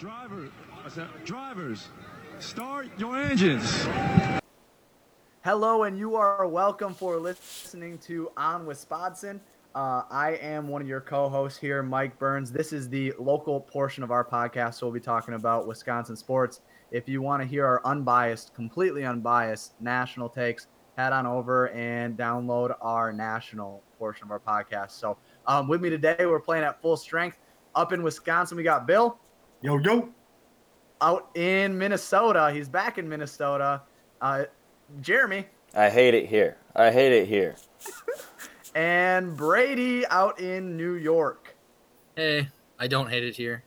Driver, I said, drivers, start your engines. Hello, and you are welcome for listening to On Wisconsin. Uh, I am one of your co-hosts here, Mike Burns. This is the local portion of our podcast, so we'll be talking about Wisconsin sports. If you want to hear our unbiased, completely unbiased national takes, head on over and download our national portion of our podcast. So, um, with me today, we're playing at full strength. Up in Wisconsin, we got Bill. Yo, yo. Out in Minnesota, he's back in Minnesota. Uh, Jeremy. I hate it here. I hate it here. and Brady out in New York. Hey, I don't hate it here.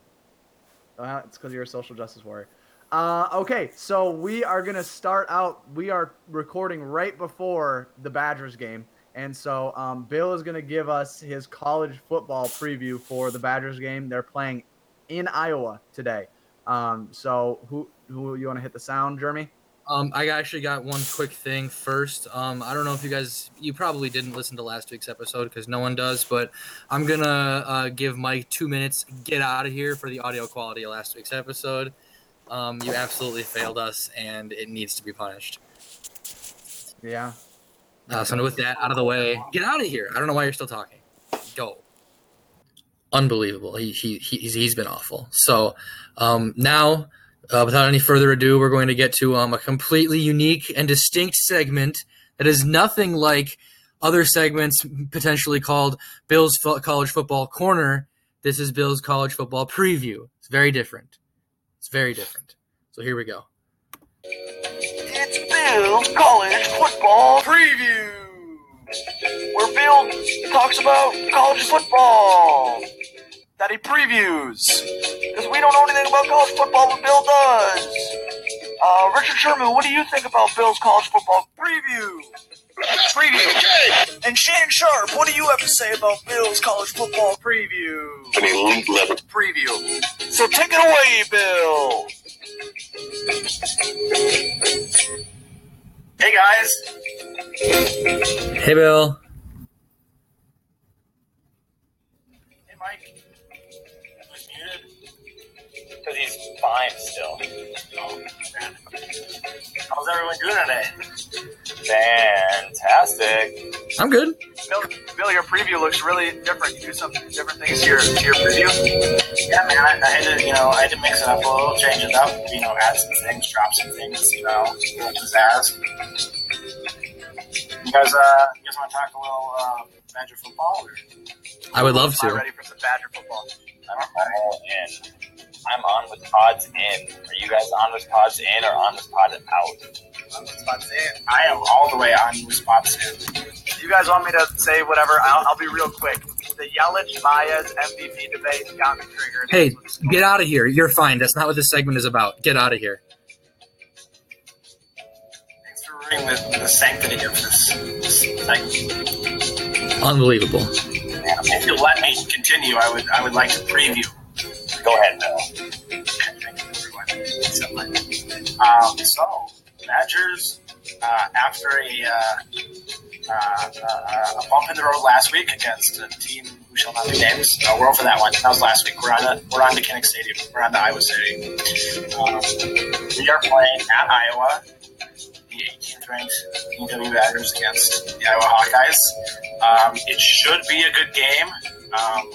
Uh, it's because you're a social justice warrior. Uh, okay, so we are gonna start out. We are recording right before the Badgers game, and so um, Bill is gonna give us his college football preview for the Badgers game. They're playing in Iowa today. Um, so who who you want to hit the sound, Jeremy? Um, I actually got one quick thing first. Um, I don't know if you guys, you probably didn't listen to last week's episode because no one does, but I'm gonna uh, give Mike two minutes. Get out of here for the audio quality of last week's episode. Um, you absolutely failed us, and it needs to be punished. Yeah. Uh, so with that out of the way, get out of here. I don't know why you're still talking. Unbelievable. He, he he's he's been awful. So um, now, uh, without any further ado, we're going to get to um, a completely unique and distinct segment that is nothing like other segments potentially called Bill's College Football Corner. This is Bill's College Football Preview. It's very different. It's very different. So here we go. It's Bill's College Football Preview where Bill talks about college football that he previews. Because we don't know anything about college football, but Bill does. Uh, Richard Sherman, what do you think about Bill's college football preview? Preview. Okay. And Shannon Sharpe, what do you have to say about Bill's college football preview? An elite level preview. So take it away, Bill. Hey guys. Hey Bill. Hey Mike. Who's muted? Because he's fine still. Oh. How's everyone doing today? Fantastic. I'm good. Bill, Bill, your preview looks really different. You do some different things to your to your preview. Yeah, man. I, I had to, you know, I had to mix it up a little, change it up. You know, add some things, drop some things. You know, a little pizzazz. You guys, uh, you guys want to talk a little uh, Badger football? Or? I would love to. I'm ready for some Badger football. I'm all in. I'm on with pods in. Are you guys on with pods in or on with pods out? On Wisconsin. I am all the way on Wisconsin. You guys want me to say whatever? I'll, I'll be real quick. The Yelich Baez MVP debate got me triggered. Hey, get out of here. You're fine. That's not what this segment is about. Get out of here. Thanks for ruining the, the sanctity of this, this segment. Unbelievable. If you'll let me continue, I would I would like to preview. Go ahead, Bill. Um, so, Badgers, uh, after a, uh, uh, uh, a bump in the road last week against a team who shall not be named, uh, we're over that one. That was last week. We're on to, we're on to Kinnick Stadium. We're on to Iowa City. Um, we are playing at Iowa, the 18th ranked UW Badgers against the Iowa Hawkeyes. Um, it should be a good game. Um,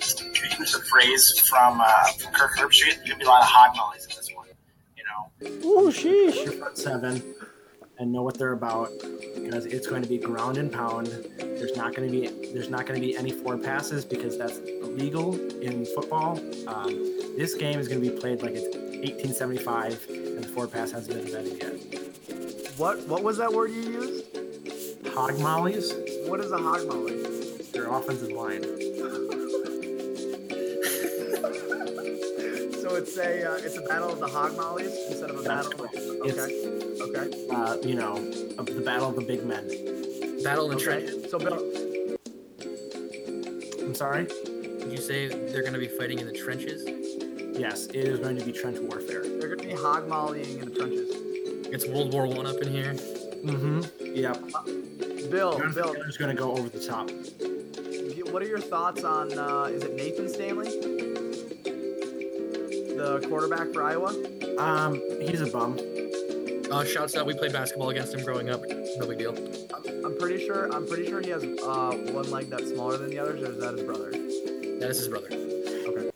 to use a phrase from, uh, from Kirk Herbstreit, there's going to be a lot of hog mollies in this one. You know, Ooh, sheesh. Front seven and know what they're about because it's going to be ground and pound. There's not going to be there's not going to be any forward passes because that's illegal in football. Um, this game is going to be played like it's 1875 and the forward pass hasn't been invented yet. What what was that word you used? Hog mollies, What is a hog molly? their offensive line. So it's a uh, it's a battle of the hog mollies instead of a That's battle. Of, correct. okay, okay. Uh, you know, of the battle of the big men. Battle in the Okay. trenches. So Bill, I'm sorry. Did you say they're going to be fighting in the trenches? Yes, it is going to be trench warfare. they're gonna be hog mollying in the trenches. It's World War One up in here. Mm-hmm. Yep. Bill, Bill, Is going to go over the top. what are your thoughts on uh, is it Nathan Stanley? the quarterback for Iowa? Um, he's a bum. Uh, shouts out. We played basketball against him growing up. No big deal. I'm, I'm pretty sure. I'm pretty sure he has uh, one leg that's smaller than the others, or is that his brother? That is his brother. Okay.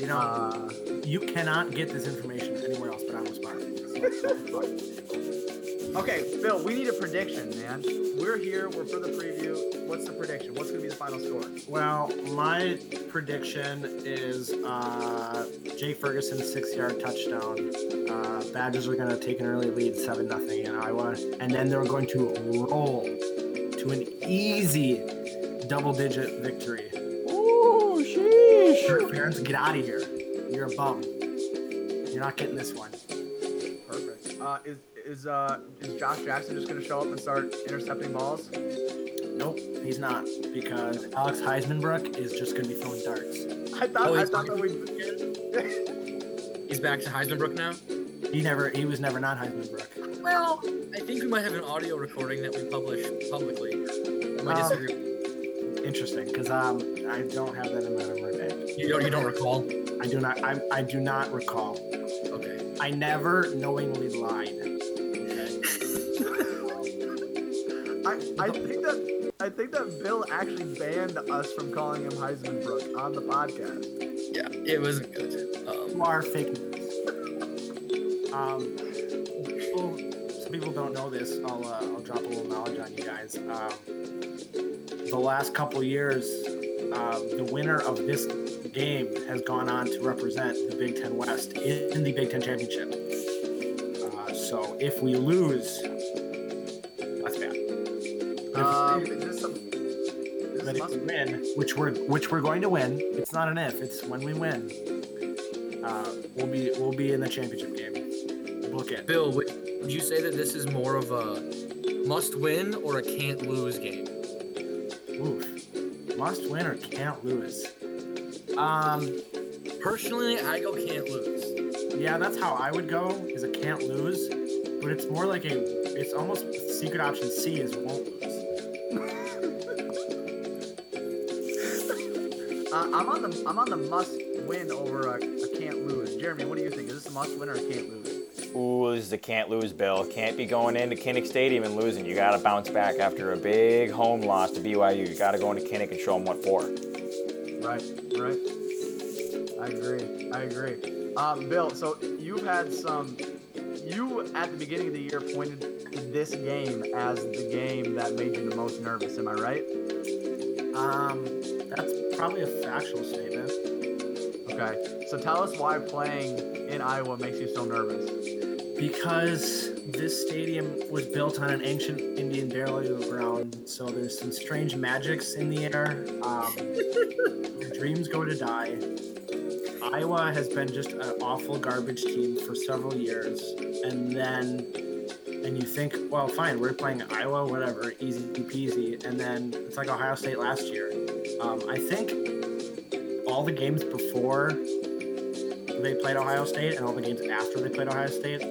You know, Uh, you cannot get this information anywhere else but on Wisconsin. So, okay, Phil, We need a prediction, man. We're here. We're for the preview. What's the prediction? What's gonna be the final score? well, my prediction is uh, Jake Ferguson six yard touchdown. Uh, Badgers are going to take an early lead, seven nothing in Iowa, and then they're going to roll to an easy double digit victory. Ooh, sheesh. Kirk Ferentz, get out of here. You're a bum. You're not getting this one. Perfect. Is is uh is Josh Jackson just gonna show up and start intercepting balls? Nope, he's not because Alex Heismanbrook is just going to be throwing darts. I thought Oh, I he's thought that we. He's back to Heisenbrook now. He never, he was never not Heismanbrook. Well, I think we might have an audio recording that we publish publicly. I might Um, disagree. Interesting, because um, I don't have that in my memory bank. You don't, you don't recall? I do not. I, I do not recall. Okay. I never knowingly lied. I, I think that I think that Bill actually banned us from calling him Heisman Brook on the podcast. Yeah, it wasn't good. Um, You are fake news. Um, people, some people don't know this. I'll uh, I'll drop a little knowledge on you guys. Um, the last couple years, um, the winner of this game has gone on to represent the Big Ten West in the Big Ten Championship. Uh, so if we lose, win, which we're which we're going to win, it's not an if, it's when we win. Uh, we'll be we'll be in the championship game. Book it. Bill, would, you say that this is more of a must win or a can't lose game? Oof. Must win or can't lose. Um, Personally, I go can't lose. yeah, that's how I would go. Is a can't lose, but it's more like a. It's almost secret option C is won't lose. uh, I'm on the I'm on the must win over a, a can't lose. Jeremy, what do you think? Is this a must win or a can't lose? Ooh, this is a can't lose, Bill. Can't be going into Kinnick Stadium and losing. You got to bounce back after a big home loss to BYU. You got to go into Kinnick and show them what for. Right, right. I agree. I agree. Um, Bill, so you've had some. You at the beginning of the year pointed to this game as the game that made you the most nervous. Am I right? Um, that's probably a factual statement. Okay. So tell us why playing in Iowa makes you so nervous. Because this stadium was built on an ancient Indian burial ground, so there's some strange magics in the air. Um, dreams go to die. Iowa has been just an awful garbage team for several years, and then and you think, well, fine, we're playing Iowa, whatever, easy peasy, and then it's like Ohio State last year. Um, I think all the games before they played Ohio State and all the games after they played Ohio State,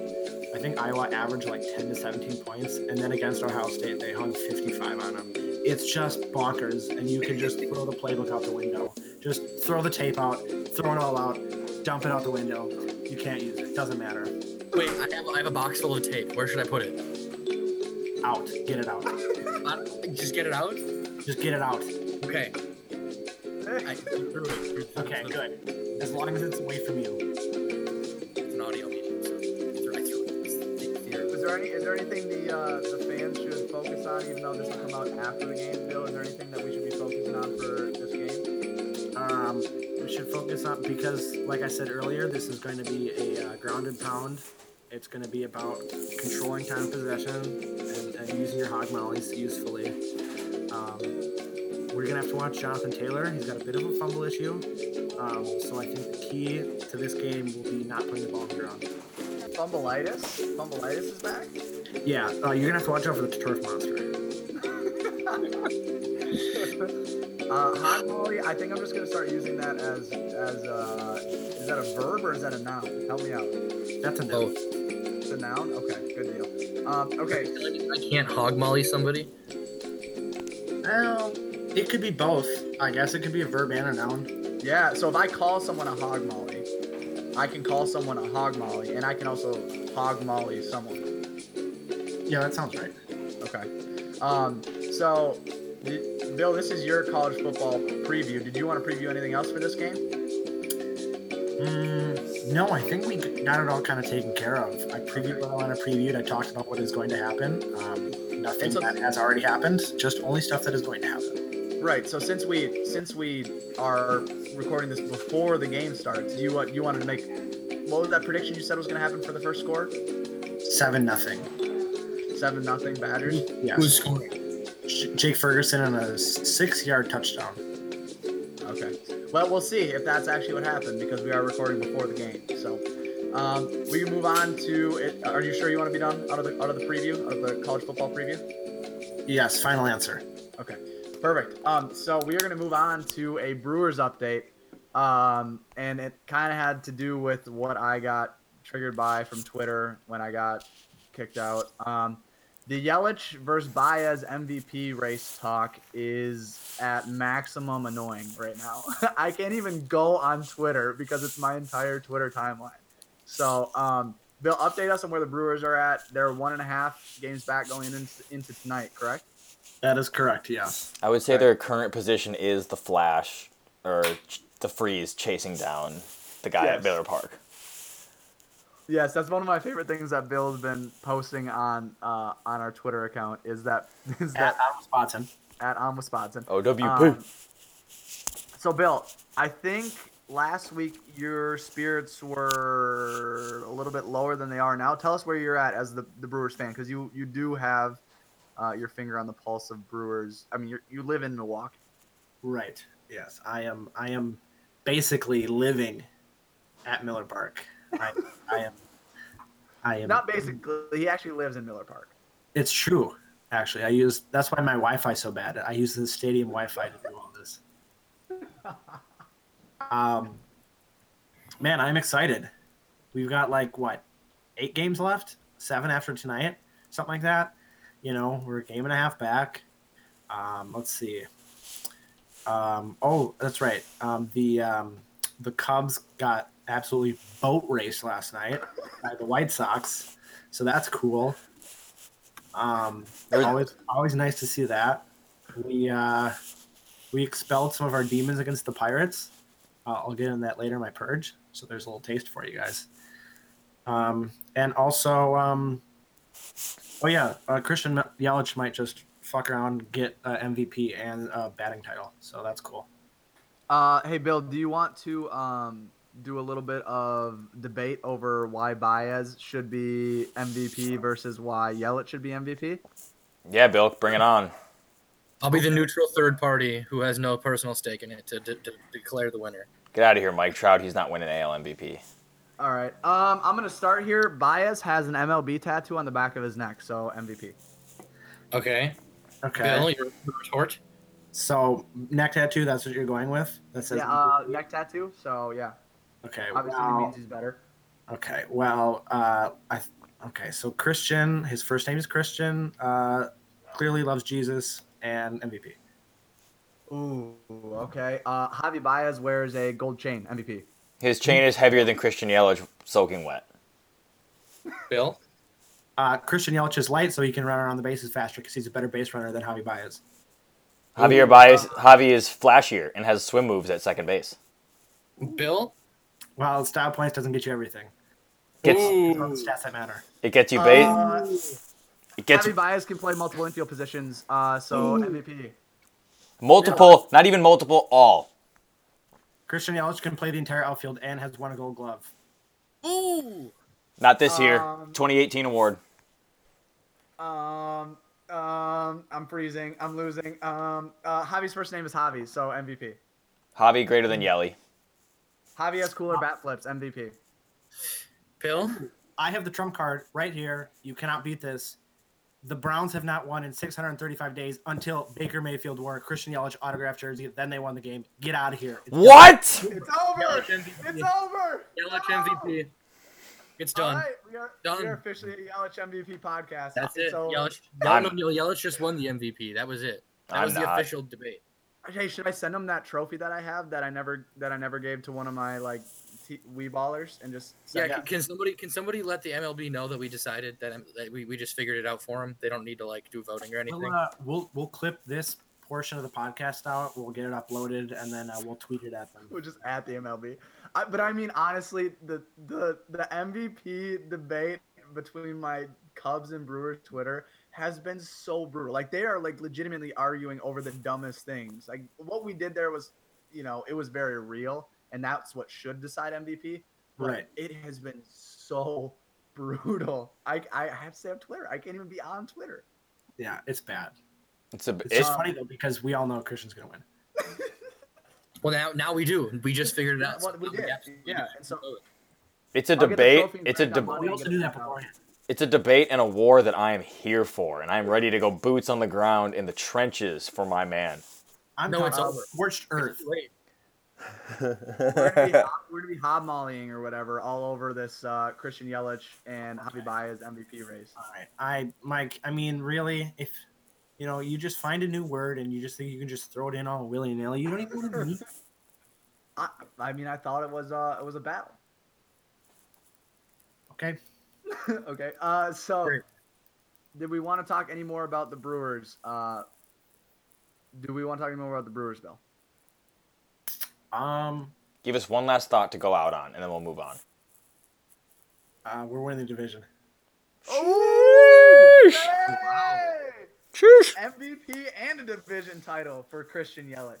I think Iowa averaged like 10 to 17 points, and then against Ohio State, they hung 55 on them. It's just bonkers, and you can just throw the playbook out the window. Just throw the tape out, throw it all out, dump it out the window. You can't use it. Doesn't matter. Wait, I have, I have a box full of tape. Where should I put it? Out. Get it out. Just get it out? Just get it out. Okay. I threw it. Okay, good. As long as it's away from you. It's an audio medium, so I threw I threw. It's here. Is there any is there anything the uh, the fans should focus on, even though this will come out after the game? Bill, is there anything that we should be focusing on for this game? Um, we should focus on because, like I said earlier, this is going to be a uh, grounded pound. It's going to be about controlling time possession and, and using your hog mollies usefully. We're going to have to watch Jonathan Taylor. He's got a bit of a fumble issue. Um, so I think the key to this game will be not putting the ball on the ground. Fumbleitis? Fumbleitis is back? Yeah, uh, you're going to have to watch out for the turf monster. Uh, hot molly, I think I'm just gonna start using that as as uh, is that a verb or is that a noun? Help me out. That's a no. Both. It's a noun. Okay, good deal. Um, okay, I can't hog molly somebody. Well, it could be both. I guess it could be a verb and a noun. yeah. So if I call someone a hog molly, I can call someone a hog molly, and I can also hog molly someone. Yeah, that sounds right. Okay. Um, so, did, Bill, this is your college football preview. Did you want to preview anything else for this game? Mm, no, I think we got it all kind of taken care of. I previewed what I want to preview. And I talked about what is going to happen. Um, nothing a- that has already happened, just only stuff that is going to happen. Right. So since we since we are recording this before the game starts, you what you wanted to make? What was that prediction you said was going to happen for the first score? Seven nothing. Seven nothing Badgers. Yes. Who's scoring? Jake Ferguson on a six-yard touchdown. Okay. Well, we'll see if that's actually what happened because we are recording before the game. So um, we can move on to. It. Are you sure you want to be done out of the out of the preview of the college football preview? Yes, final answer. Okay, perfect. Um, so we are going to move on to a Brewers update, um, and it kind of had to do with what I got triggered by from Twitter when I got kicked out. Um, the Yelich versus Baez MVP race talk is at maximum annoying right now. I can't even go on Twitter because it's my entire Twitter timeline. So, um, Bill, update us on where the Brewers are at. They're one and a half games back going into, into tonight, correct? That is correct. Yes. I would say their current position is the Flash or the Freeze chasing down the guy Yes. at Miller Park. Yes, that's one of my favorite things that Bill's been posting on uh, on our Twitter account. Is that is At that Adam Spotson. at on Wisconsin? OWP. Um, so, Bill, I think last week your spirits were a little bit lower than they are now. Tell us where you're at as the, the Brewers fan, because you you do have uh, your finger on the pulse of Brewers. I mean, you you live in Milwaukee. Right. Yes, I am. I am basically living at Miller Park. I, I am. I am. Not basically, he actually lives in Miller Park. It's true. Actually, I use. That's why my Wi-Fi is so bad. I use the stadium Wi-Fi to do all this. Um, man, I'm excited. We've got like what, eight games left? Seven after tonight, something like that. You know, we're a game and a half back. Um, let's see. Um, oh, that's right. Um, the um, the Cubs got absolutely boat raced last night by the White Sox, so that's cool. Um, always always nice to see that. We uh, we expelled some of our demons against the Pirates. Uh, I'll get in that later my purge, so there's a little taste for you guys. Um, and also, um, oh yeah, uh, Christian Yelich might just fuck around, get uh, MVP and uh, batting title, so that's cool. Uh, hey Bill, do you want to um, do a little bit of debate over why Baez should be MVP versus why Yelich should be MVP? Yeah, Bill, bring it on. I'll be the neutral third party who has no personal stake in it to, to, to declare the winner. Get out of here, Mike Trout. He's not winning AL MVP. All right. Um, I'm gonna start here. Baez has an MLB tattoo on the back of his neck, so MVP. Okay. Okay, Bill, your your retort. so neck tattoo. That's what you're going with. That says Yeah, uh, neck tattoo. So yeah, okay. obviously well- it means he's better. Okay. Well, uh, I okay. So Christian, his first name is Christian. Uh, clearly loves Jesus and MVP. Ooh, okay. Uh, Javi Baez wears a gold chain. MVP. His chain is heavier than Christian Yelich soaking wet. Bill. Uh, Christian Yelich is light, so he can run around the bases faster because he's a better base runner than Javi Baez. Javier Baez, Javi is flashier and has swim moves at second base. Bill. Well, style points doesn't get you everything. Gets It's not the stats that matter. it gets you base. Uh, It gets Javi Baez can play multiple infield positions. Uh, so MVP. multiple, not even multiple, all. Christian Yelich can play the entire outfield and has won a Gold Glove. Ooh. Not this year. Um, 2018 award. Um, um, I'm freezing. I'm losing. Um, uh, Javi's first name is Javi, so MVP. Javi greater than Yelly. Javi has cooler bat flips. MVP. Bill. I have the trump card right here. You cannot beat this. The Browns have not won in 635 days until Baker Mayfield wore a Christian Yelich autographed jersey. Then they won the game. Get out of here. It's What? It's over. Yelich MVP. It's over. Yelich No! MVP. It's done. right, we are, we are officially a Yelich MVP podcast. That's It's it. over. Yelich, no, I'm- no, no, Yelich just won the MVP. That was it. That I'm was the not. official debate. Hey, should I send him that trophy that I have that I never that I never gave to one of my like t- we ballers and just Yeah, send can- can somebody can somebody let the MLB know that we decided that, that we, we just figured it out for them? They don't need to like do voting or anything. We'll, uh, we'll we'll clip this portion of the podcast out. We'll get it uploaded, and then uh, we'll tweet it at them. We'll just at the MLB. I, but I mean, honestly, the the the MVP debate between my Cubs and Brewers Twitter has been so brutal. Like they are like legitimately arguing over the dumbest things. Like what we did there was, you know, it was very real, and that's what should decide MVP. But Right. It has been so brutal. I I have to say on Twitter, I can't even be on Twitter. Yeah, it's bad. It's a It's it's, just funny though because we all know Christian's gonna win. Well, now now we do. We just figured it out. What we did, absolutely yeah, and so- it's a I'll debate. It's a brag on deb- money We also knew that beforehand. it's a debate and a war that I am here for, and I'm ready to go boots on the ground in the trenches for my man. I'm No, it's talking over. scorched earth. Wait, we're gonna, be, hob- we're gonna be hobmollying or whatever all over this uh, Christian Yelich and Javi Baez MVP race. All right, I Mike. I mean, really, if you know, you just find a new word and you just think you can just throw it in all willy nilly. You don't even want to meet. I, I mean, I thought it was uh, it was a battle. Okay. okay. Uh, so Great. did we want to talk any more about the Brewers? Uh, do we want to talk any more about the Brewers, Bill? Um, Give us one last thought to go out on, and then we'll move on. uh, we're winning the division. Oh, MVP and a division title for Christian Yelich.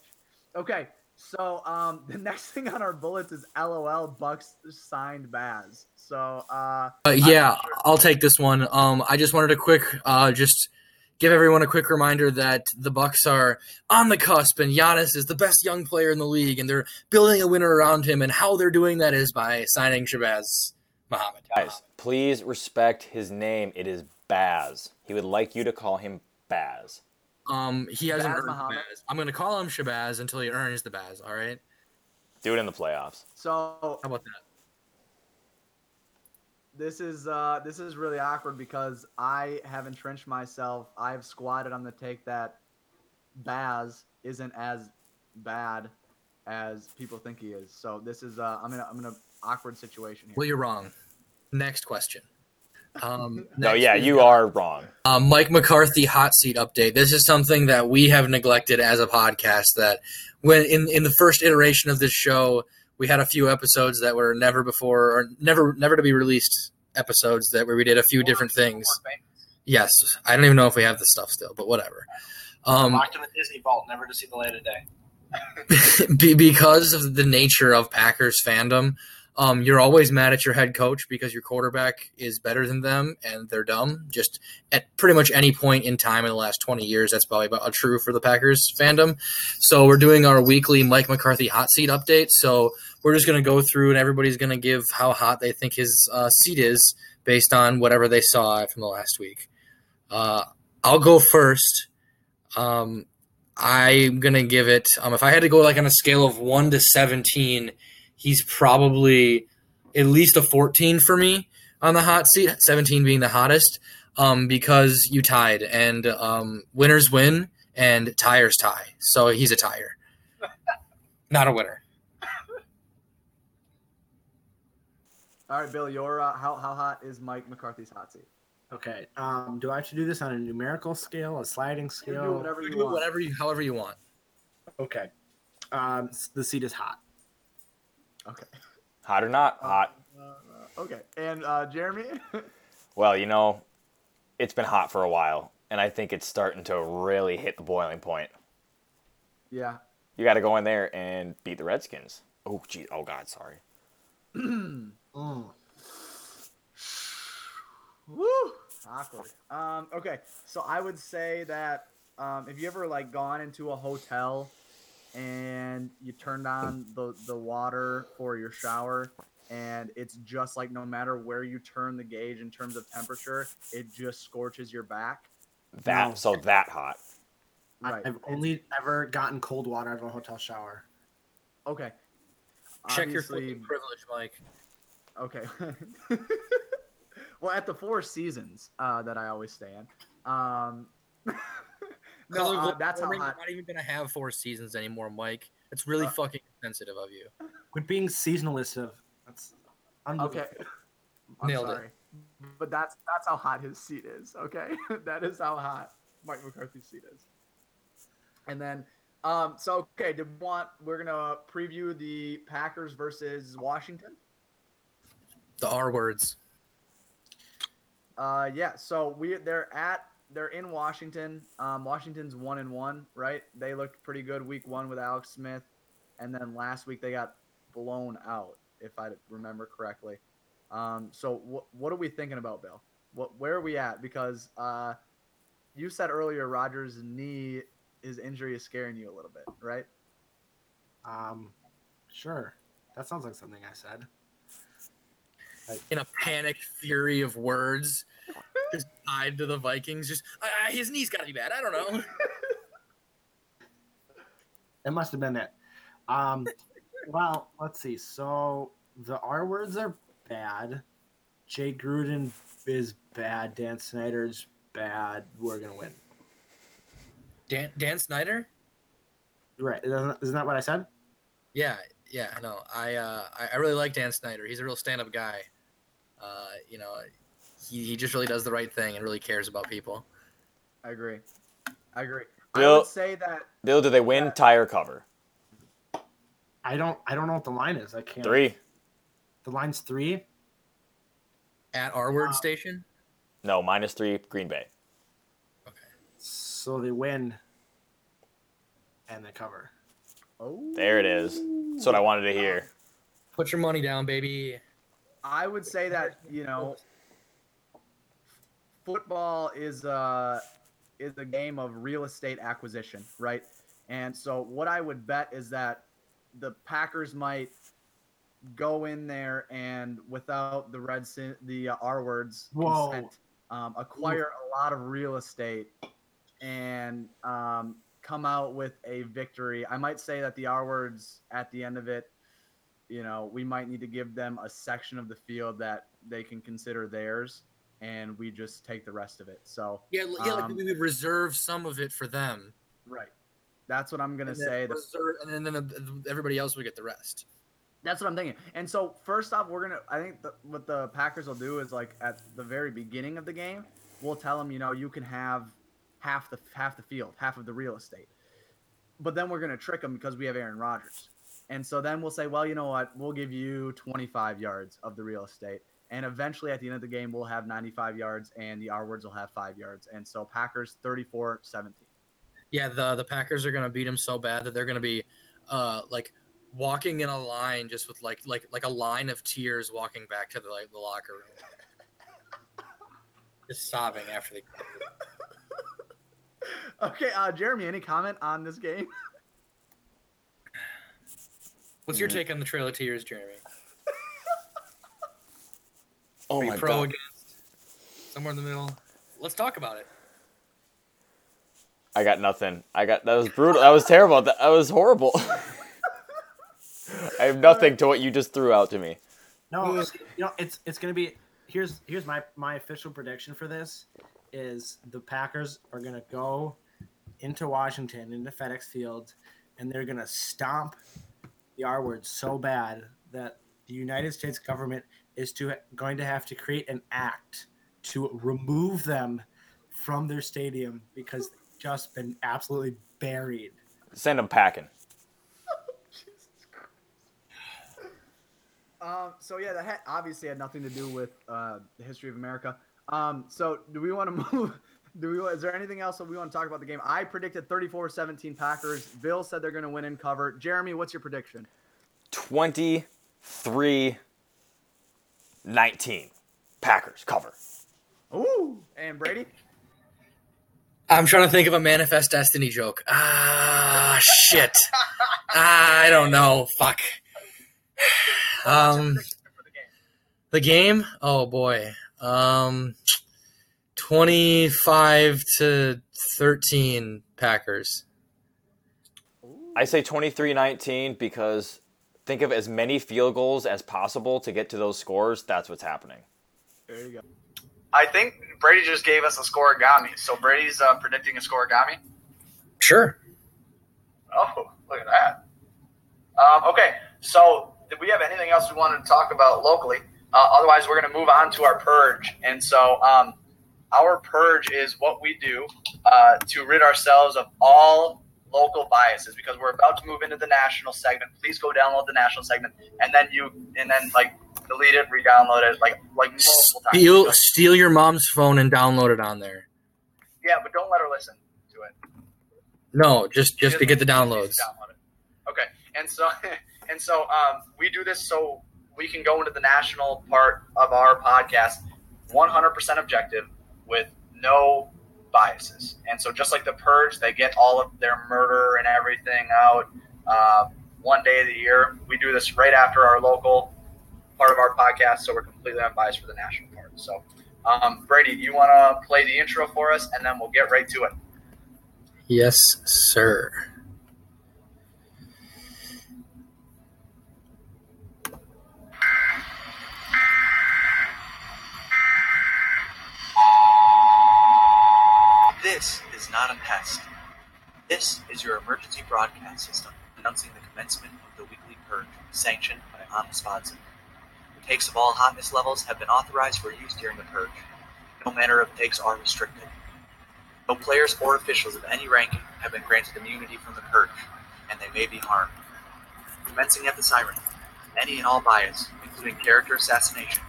Okay, so um, the next thing on our bullets is LOL Bucks signed Baz. So uh, Uh, yeah, I'll take this one. Um, I just wanted a quick, uh, just give everyone a quick reminder that the Bucks are on the cusp, and Giannis is the best young player in the league, and they're building a winner around him. And how they're doing that is by signing Shabazz Muhammad. Guys, please respect his name. It is Baz. He would like you to call him Baz. Um, he hasn't Shabazz earned Muhammad. Baz. I'm gonna call him Shabazz until he earns the Baz. All right, Do it in the playoffs. so how about that? This is uh, this is really awkward because I have entrenched myself. I have squatted on the take that Baz isn't as bad as people think he is. So this is uh, I'm in a, I'm in an awkward situation here. Well, you're wrong. Next question. Um, No, next yeah, you got- are wrong. Uh, Mike McCarthy hot seat update. This is something that we have neglected as a podcast. That when in in the first iteration of this show, we had a few episodes that were never before or never never to be released episodes that where we did a few different things. Yes, I don't even know if we have the stuff still, but whatever. Um, Locked in the Disney vault, never to see the light of day. because of the nature of Packers fandom, um, you're always mad at your head coach because your quarterback is better than them and they're dumb. Just at pretty much any point in time in the last 20 years, that's probably about true for the Packers fandom. So we're doing our weekly Mike McCarthy hot seat update. So we're just going to go through and everybody's going to give how hot they think his uh, seat is based on whatever they saw from the last week. Uh, I'll go first. Um, I'm gonna give it. Um, if I had to go like on a scale of one to seventeen, he's probably at least a fourteen for me on the hot seat. Seventeen being the hottest, um, because you tied, and um, winners win, and tires tie. So he's a tire, not a winner. All right, Bill, your uh, how how hot is Mike McCarthy's hot seat? Okay. Um, do I have to do this on a numerical scale, a sliding You scale? do whatever You you do want. whatever you, however you want. Okay. Um, the seat is hot. Okay. Hot or not? Hot. Uh, okay. And uh, Jeremy. Well, you know, it's been hot for a while, and I think it's starting to really hit the boiling point. yeah. You got to go in there and beat the Redskins. Oh, gee. Oh, God, sorry. Mm. Woo! Awkward. Um, okay, so I would say that um, if you ever like gone into a hotel and you turned on the the water for your shower and it's just like no matter where you turn the gauge in terms of temperature, it just scorches your back. That No. so that hot. Right. I've only ever gotten cold water out of a hotel shower. Okay. Check your Obviously- fucking privilege, Mike. Okay. well, at the Four Seasons uh, that I always stay in. Um, Because no, of uh, that's how hot. Not even gonna have four seasons anymore, Mike. It's really Uh, fucking sensitive of you. Quit being seasonalist of Unbelievable. Okay. I'm Nailed it. sorry. But that's that's how hot his seat is. Okay, that is how hot Mike McCarthy's seat is. And then, um, so okay, did we want we're gonna preview the Packers versus Washington. The R words. Uh, yeah. So we they're at they're in Washington. Um, Washington's one and one, right? They looked pretty good week one with Alex Smith, and then last week they got blown out, if I remember correctly. Um, so what what are we thinking about, Bill? What where are we at? Because uh, you said earlier Rodgers' knee, his injury is scaring you a little bit, right? Um, sure. That sounds like something I said. in a panic fury of words, just tied to the Vikings. Just uh, his knee's got to be bad. I don't know. It must have been it. Um, well, let's see. So the R words are bad. Jay Gruden is bad. Dan Snyder's bad. We're gonna win. Dan Dan Snyder. Right? Isn't that what I said? Yeah, yeah, I know. I uh, I, I really like Dan Snyder. He's a real stand-up guy. Uh, you know, he, he just really does the right thing and really cares about people. I agree. I agree. I Bill- would say that Bill, do they win, tie, or cover? I don't. I don't know what the line is. I can't. Three? The line's three. At R word station. No, minus three, Green Bay. Okay. So they win. And they cover. oh, There it is. That's what I wanted to hear. Put your money down, baby. I would say that you know, football is uh is a game of real estate acquisition, right? And so what I would bet is that the Packers might go in there and without the red sin- the uh, R words Whoa. consent, um, acquire a lot of real estate and um, come out with a victory. I might say that the R words at the end of it you know, we might need to give them a section of the field that they can consider theirs, and we just take the rest of it. So, Yeah, yeah. like Um, we reserve some of it for them. right, that's what I'm gonna and say. Reserve- and then, then everybody else would get the rest. that's what I'm thinking. And so, first off, we're gonna. I think the, what the Packers will do is like at the very beginning of the game, we'll tell them, you know, you can have half the half the field, half of the real estate. But then we're gonna trick them because we have Aaron Rodgers. And so then we'll say, well, you know what? We'll give you 25 yards of the real estate. And eventually at the end of the game, we'll have 95 yards and the R words will have five yards. And so Packers 34 17. Yeah, the the Packers are gonna beat them so bad that they're gonna be, uh, like walking in a line just with like like like a line of tears walking back to the like the locker room, just sobbing after they. Okay, uh, Jeremy, any comment on this game? What's your take on the Trail of Tears, Jeremy? Oh Are you my pro god. against? Somewhere in the middle. Let's talk about it. I got nothing. I got that was brutal. That was terrible. That, that was horrible. I have nothing to what you just threw out to me. No, you know it's it's gonna be. Here's here's my my official prediction for this is the Packers are gonna go into Washington into FedEx Field, and they're gonna stomp the R word so bad that the United States government is to going to have to create an act to remove them from their stadium because they've just been absolutely buried. Send them packing. Um, so yeah, that had, obviously had nothing to do with uh, the history of America. Um, so do we want to move? Do we? Is there anything else that we want to talk about the game? I predicted 34-17 Packers. Bill said they're going to win and cover. Jeremy, what's your prediction? 23 19. Packers cover. Ooh, and Brady. I'm trying to think of a manifest destiny joke. Ah, shit. I don't know. Fuck. Um, the game. Oh boy. Um, twenty-five to thirteen Packers. I say 23 19 because think of as many field goals as possible to get to those scores. That's what's happening. There you go. I think Brady just gave us a scorigami. So Brady's uh, predicting a scorigami. Sure. Oh, look at that. Um, okay, so did we have anything else we wanted to talk about locally? Uh, otherwise, we're going to move on to our purge. And so, um, our purge is what we do uh, to rid ourselves of all local biases because we're about to move into the national segment. Please go download the national segment, and then you and then like delete it, re-download it, like like multiple times. Steal steal your mom's phone and download it on there. Yeah, but don't let her listen to it. No, just just to get the downloads. download it. Okay, and so and so um, we do this so we can go into the national part of our podcast 100% objective with no biases. And so just like the purge, they get all of their murder and everything out uh, one day of the year. We do this right after our local part of our podcast, so we're completely unbiased for the national part. So. Um, Brady, you want to play the intro for us, and then we'll get right to it. Yes, sir. This is not a pest. This is your emergency broadcast system announcing the commencement of the weekly purge sanctioned by Spadson. The takes of all hotness levels have been authorized for use during the purge. No manner of takes are restricted. No players or officials of any ranking have been granted immunity from the purge, and they may be harmed. Commencing at the siren, any and all bias, including character assassination,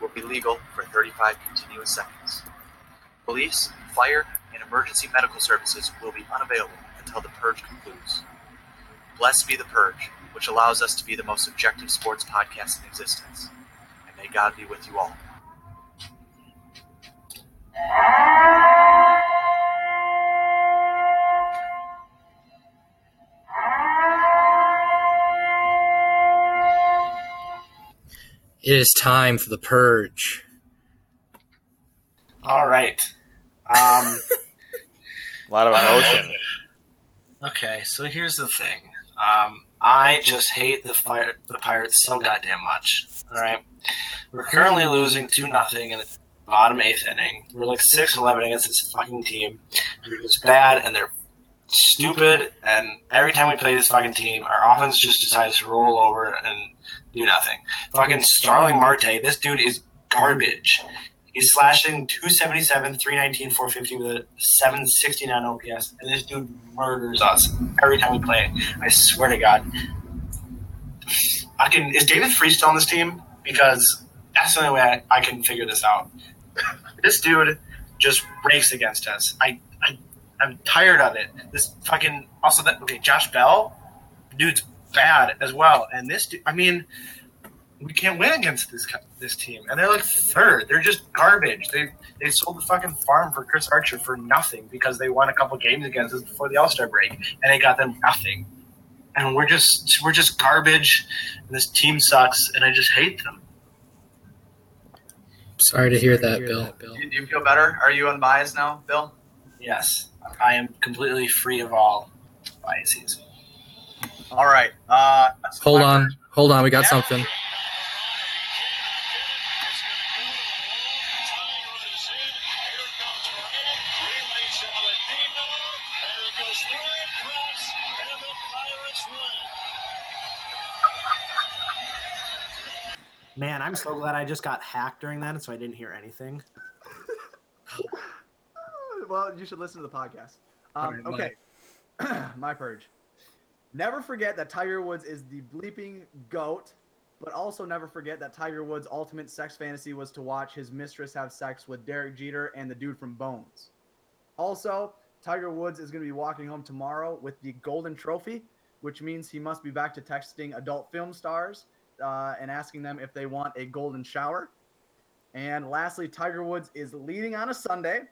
will be legal for 35 continuous seconds. Police, fire, and emergency medical services will be unavailable until the purge concludes. Blessed be the purge, which allows us to be the most objective sports podcast in existence. And may God be with you all. It is time for the purge. All right. Um, A lot of emotion. okay, so here's the thing. Um, I just hate the fire, the Pirates so goddamn much. All right, we're currently losing two nothing in the bottom eighth inning. We're like six eleven against this fucking team. They're just bad and they're stupid. And every time we play this fucking team, our offense just decides to roll over and do nothing. Fucking Starling Marte, this dude is garbage. He's slashing 277, 319, 450 with a 769 OPS, and this dude murders us every time we play. I swear to God. I can. Is David Freese still on this team? Because that's the only way I, I can figure this out. this dude just rakes against us. I, I, I'm tired of it. This fucking also that okay, Josh Bell, dude's bad as well, and this dude. I mean, we can't win against this this team, and they're like third. They're just garbage. They they sold the fucking farm for Chris Archer for nothing because they won a couple games against us before the All Star break, and they got them nothing. And we're just we're just garbage, and this team sucks, and I just hate them. Sorry to hear that, Bill. Do you, do you feel better? Are you unbiased now, Bill? Yes, I am completely free of all biases. All right. Uh, so Hold my- on, hold on. We got Yeah. something. Man, I'm so glad I just got hacked during that, so I didn't hear anything. Well, you should listen to the podcast. Um, right, okay. my purge. Never forget that Tiger Woods is the bleeping goat, but also never forget that Tiger Woods' ultimate sex fantasy was to watch his mistress have sex with Derek Jeter and the dude from Bones. Also, Tiger Woods is going to be walking home tomorrow with the Golden Trophy, which means he must be back to texting adult film stars uh, and asking them if they want a golden shower. And lastly, Tiger Woods is leading on a Sunday.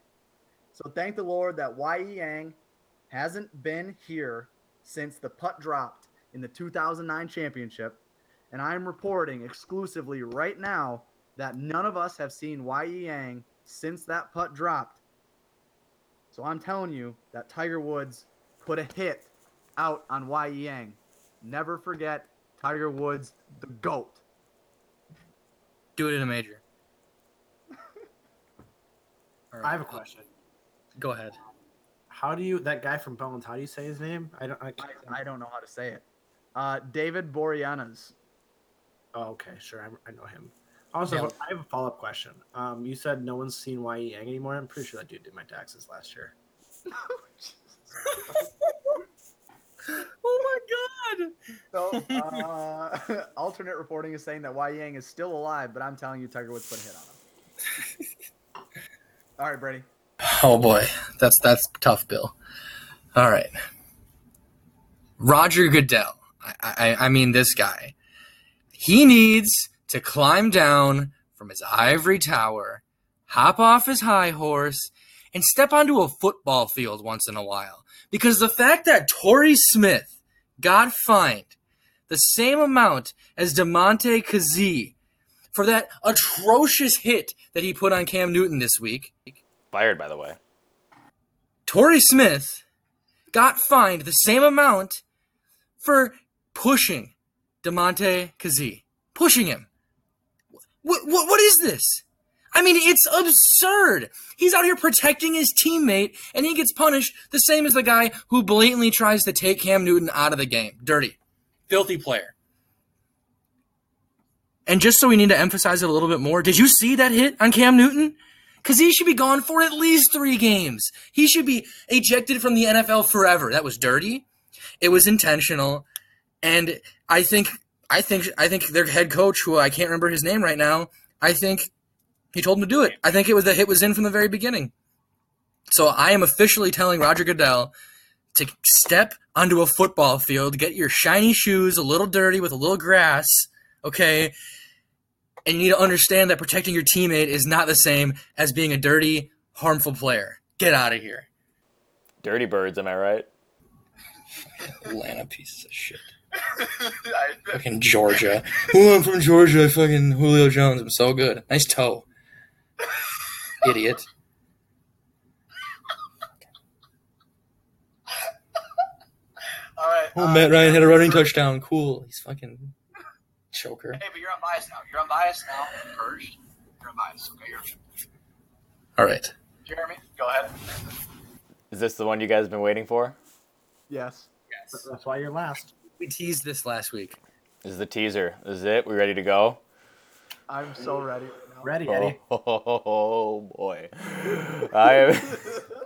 So thank the Lord that Yi Yang hasn't been here since the putt dropped in the 2009 championship. And I'm reporting exclusively right now that none of us have seen Yi Yang since that putt dropped. So I'm telling you that Tiger Woods put a hit out on Yi Yang. Never forget Tiger Woods, the GOAT. Do it in a major. All I have a question. Go ahead. How do you that guy from Bones? How do you say his name? I don't. I, I, I don't know how to say it. Uh, David Boreanaz. Oh, okay, sure. I, I know him. Also, Yeah. I have a follow up question. Um, you said no one's seen Ye Yang anymore. I'm pretty sure that dude did my taxes last year. Oh my god! So, uh, alternate reporting is saying that Wai Yang is still alive, but I'm telling you, Tiger Woods put a hit on him. All right, Brady. Oh boy, that's that's tough, Bill. All right, Roger Goodell. I, I, I mean, this guy. He needs to climb down from his ivory tower, hop off his high horse, and step onto a football field once in a while. Because the fact that Torrey Smith got fined the same amount as Damontae Kazee for that atrocious hit that he put on Cam Newton this week. Fired, by the way. Torrey Smith got fined the same amount for pushing Damontae Kazee. Pushing him. What, what, what is this? I mean, it's absurd. He's out here protecting his teammate, and he gets punished the same as the guy who blatantly tries to take Cam Newton out of the game. Dirty. Filthy player. And just so we need to emphasize it a little bit more, did you see that hit on Cam Newton? Because he should be gone for at least three games. He should be ejected from the NFL forever. That was dirty. It was intentional, and I think, I think, I think their head coach, who I can't remember his name right now, I think he told him to do it. I think it was the hit was in from the very beginning. So I am officially telling Roger Goodell to step onto a football field, get your shiny shoes a little dirty with a little grass, okay? And you need to understand that protecting your teammate is not the same as being a dirty, harmful player. Get out of here. Dirty birds, am I right? Atlanta pieces of shit. Fucking Georgia. Oh, I'm from Georgia. Fucking Julio Jones. I'm so good. Nice toe. Idiot. All right. Oh, uh, Matt Ryan had a running touchdown. Cool. He's fucking choker. Hey, but you're unbiased now. You're unbiased now. Purged. You're unbiased. Okay, you're All right. Jeremy. Go ahead. Is this the one you guys have been waiting for? Yes. That's why you're last. We teased this last week. This is the teaser. This is it. We ready to go? I'm so ready. Ready, oh, Eddie? Oh, boy. I am.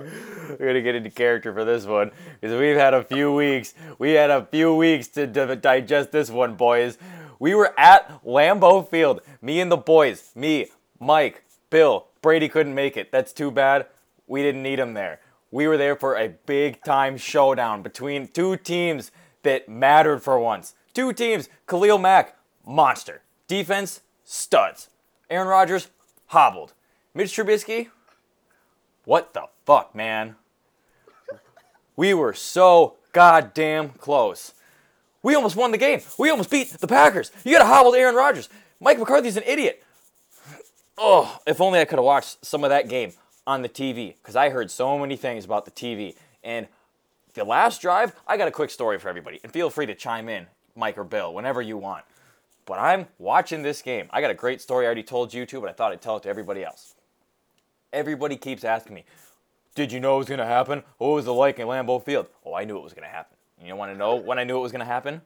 We're gonna get into character for this one because we've had a few weeks. We had a few weeks to di- digest this one, boys. We were at Lambeau Field. Me and the boys. Me, Mike, Bill. Brady couldn't make it. That's too bad. We didn't need him there. We were there for a big time showdown between two teams that mattered for once. Two teams. Khalil Mack, monster. Defense, studs. Aaron Rodgers, hobbled. Mitch Trubisky, what the fuck, man? We were so goddamn close. We almost won the game. We almost beat the Packers. You got to hobble Aaron Rodgers. Mike McCarthy's an idiot. Oh, if only I could have watched some of that game on the TV because I heard so many things about the TV. And the last drive, I got a quick story for everybody. And feel free to chime in, Mike or Bill, whenever you want. But I'm watching this game. I got a great story I already told you to, but I thought I'd tell it to everybody else. Everybody keeps asking me, Did you know it was going to happen? What was it like in Lambeau Field? Oh, I knew it was going to happen. You want to know when I knew it was going to happen?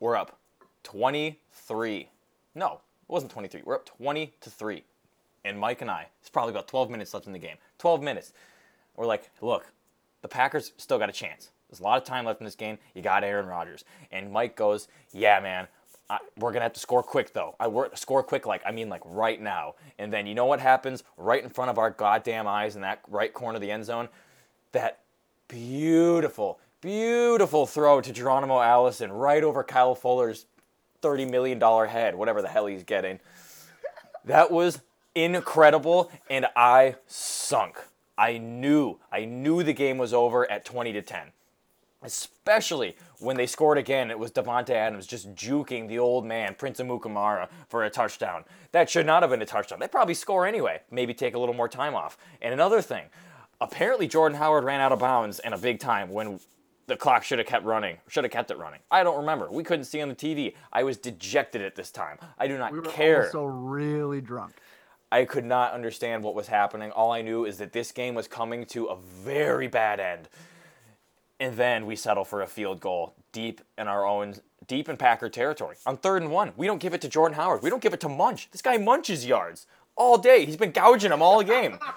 We're up 23. No, it wasn't 23. We're up 20 to 3. And Mike and I, it's probably about 12 minutes left in the game. 12 minutes. We're like, look, the Packers still got a chance. There's a lot of time left in this game. You got Aaron Rodgers. And Mike goes, yeah, man, I, we're gonna have to score quick though. I work score quick, like I mean, like right now. And then you know what happens right in front of our goddamn eyes in that right corner of the end zone? That beautiful, beautiful throw to Geronimo Allison right over Kyle Fuller's thirty million dollar head, whatever the hell he's getting. That was incredible, and I sunk. I knew, I knew the game was over at twenty to ten especially when they scored again. It was Davante Adams just juking the old man, Prince Amukamara, for a touchdown. That should not have been a touchdown. They probably score anyway. Maybe take a little more time off. And another thing, apparently Jordan Howard ran out of bounds in a big time when the clock should have kept running, should have kept it running. I don't remember. We couldn't see on the TV. I was dejected at this time. I do not We were care. also really drunk. I could not understand what was happening. All I knew is that this game was coming to a very bad end. And then we settle for a field goal deep in our own deep in Packer territory. On third and one, we don't give it to Jordan Howard. We don't give it to Munch. This guy munches yards all day. He's been gouging them all game.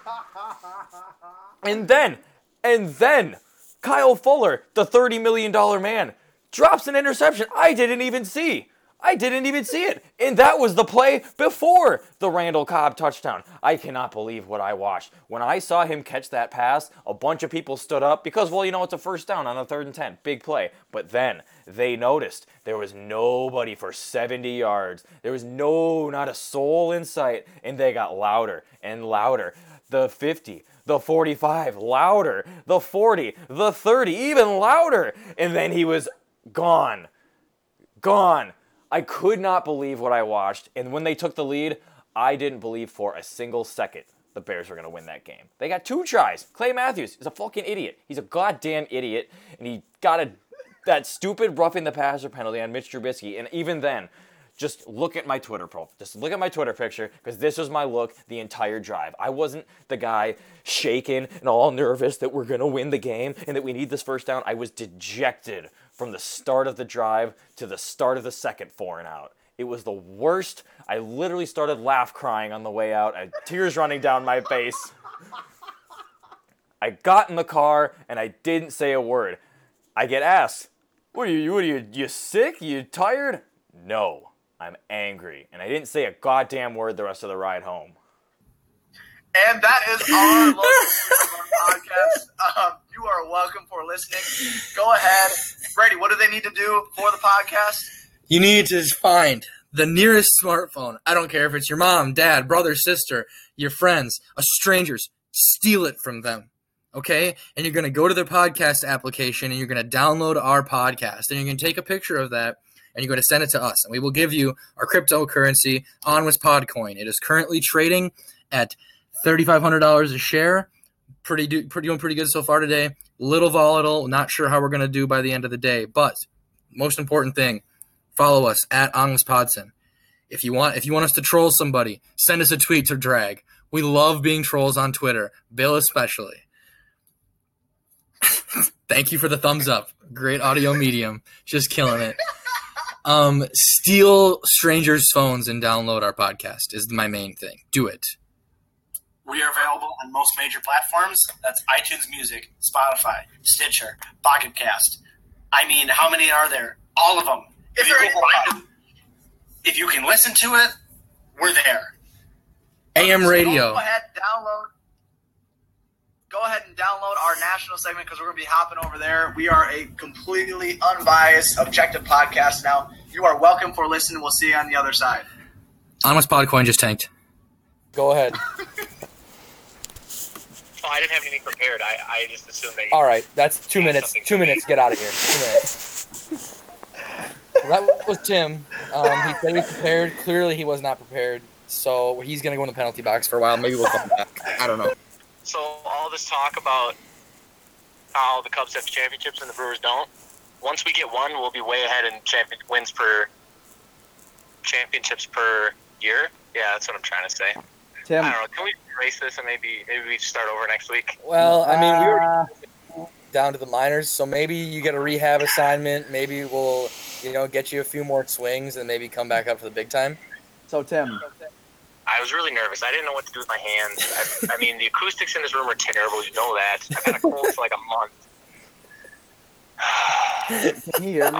And then, and then, Kyle Fuller, the $30 million man, drops an interception I didn't even see. I didn't even see it. And that was the play before the Randall Cobb touchdown. I cannot believe what I watched. When I saw him catch that pass, a bunch of people stood up because, well, you know, it's a first down on a third and 10. Big play. But then they noticed there was nobody for 70 yards. There was no, not a soul in sight. And they got louder and louder. The 50, the 45, louder. The 40, the 30, even louder. And then he was gone. Gone. I could not believe what I watched. And when they took the lead, I didn't believe for a single second the Bears were going to win that game. They got two tries. Clay Matthews is a fucking idiot. He's a goddamn idiot. And he got a, that stupid roughing the passer penalty on Mitch Trubisky. And even then, just look at my Twitter profile. Just look at my Twitter picture because this was my look the entire drive. I wasn't the guy shaking and all nervous that we're going to win the game and that we need this first down. I was dejected from the start of the drive to the start of the second four and out. It was the worst. I literally started laugh crying on the way out, I had tears running down my face. I got in the car and I didn't say a word. I get asked, "What are you? What are you? You sick? You tired?" No, I'm angry, and I didn't say a goddamn word the rest of the ride home. And that is our local podcast. Um, you are welcome for listening. Go ahead. Brady, what do they need to do for the podcast? You need to find the nearest smartphone. I don't care if it's your mom, dad, brother, sister, your friends, a strangers. Steal it from them. Okay? And you're going to go to their podcast application and you're going to download our podcast and you're going to take a picture of that and you're going to send it to us. And we will give you our cryptocurrency on with Podcoin. It is currently trading at $3,500 a share. Pretty, do, pretty doing pretty good so far today. Little volatile. Not sure how we're going to do by the end of the day. But most important thing, follow us at Angus Podson. If you want, if you want us to troll somebody, send us a tweet to drag. We love being trolls on Twitter, Bill especially. Thank you for the thumbs up. Great audio medium, just killing it. Um, steal strangers' phones and download our podcast is my main thing. Do it. We are available on most major platforms. That's iTunes Music, Spotify, Stitcher, Pocket Cast. I mean, how many are there? All of them. If, you, can find it, if you can listen to it, we're there. AM radio. Go ahead, download. Go ahead and download our national segment because we're going to be hopping over there. We are a completely unbiased, objective podcast now. You are welcome for listening. We'll see you on the other side. Honest Podcoin just tanked. Go ahead. Oh, I didn't have anything prepared. I, I just assumed that. All right, that's two minutes. Two to minutes. Get out of here. Two minutes. Well, that was Tim. Um, he said he was prepared. Clearly, he was not prepared. So he's gonna go in the penalty box for a while. Maybe we'll come back. I don't know. So all this talk about how the Cubs have championships and the Brewers don't. Once we get one, we'll be way ahead in champion wins per championships per year. Yeah, that's what I'm trying to say. Tim, I don't know. Can we erase this and maybe maybe we start over next week? Well, I mean, we were uh, down to the minors, so maybe you get a rehab assignment. Maybe we'll, you know, get you a few more swings and maybe come back up for the big time. so Tim, I was really nervous. I didn't know what to do with my hands. I, I mean, the acoustics in this room are terrible. You know that. I've had a cold for like a month. can you hear me?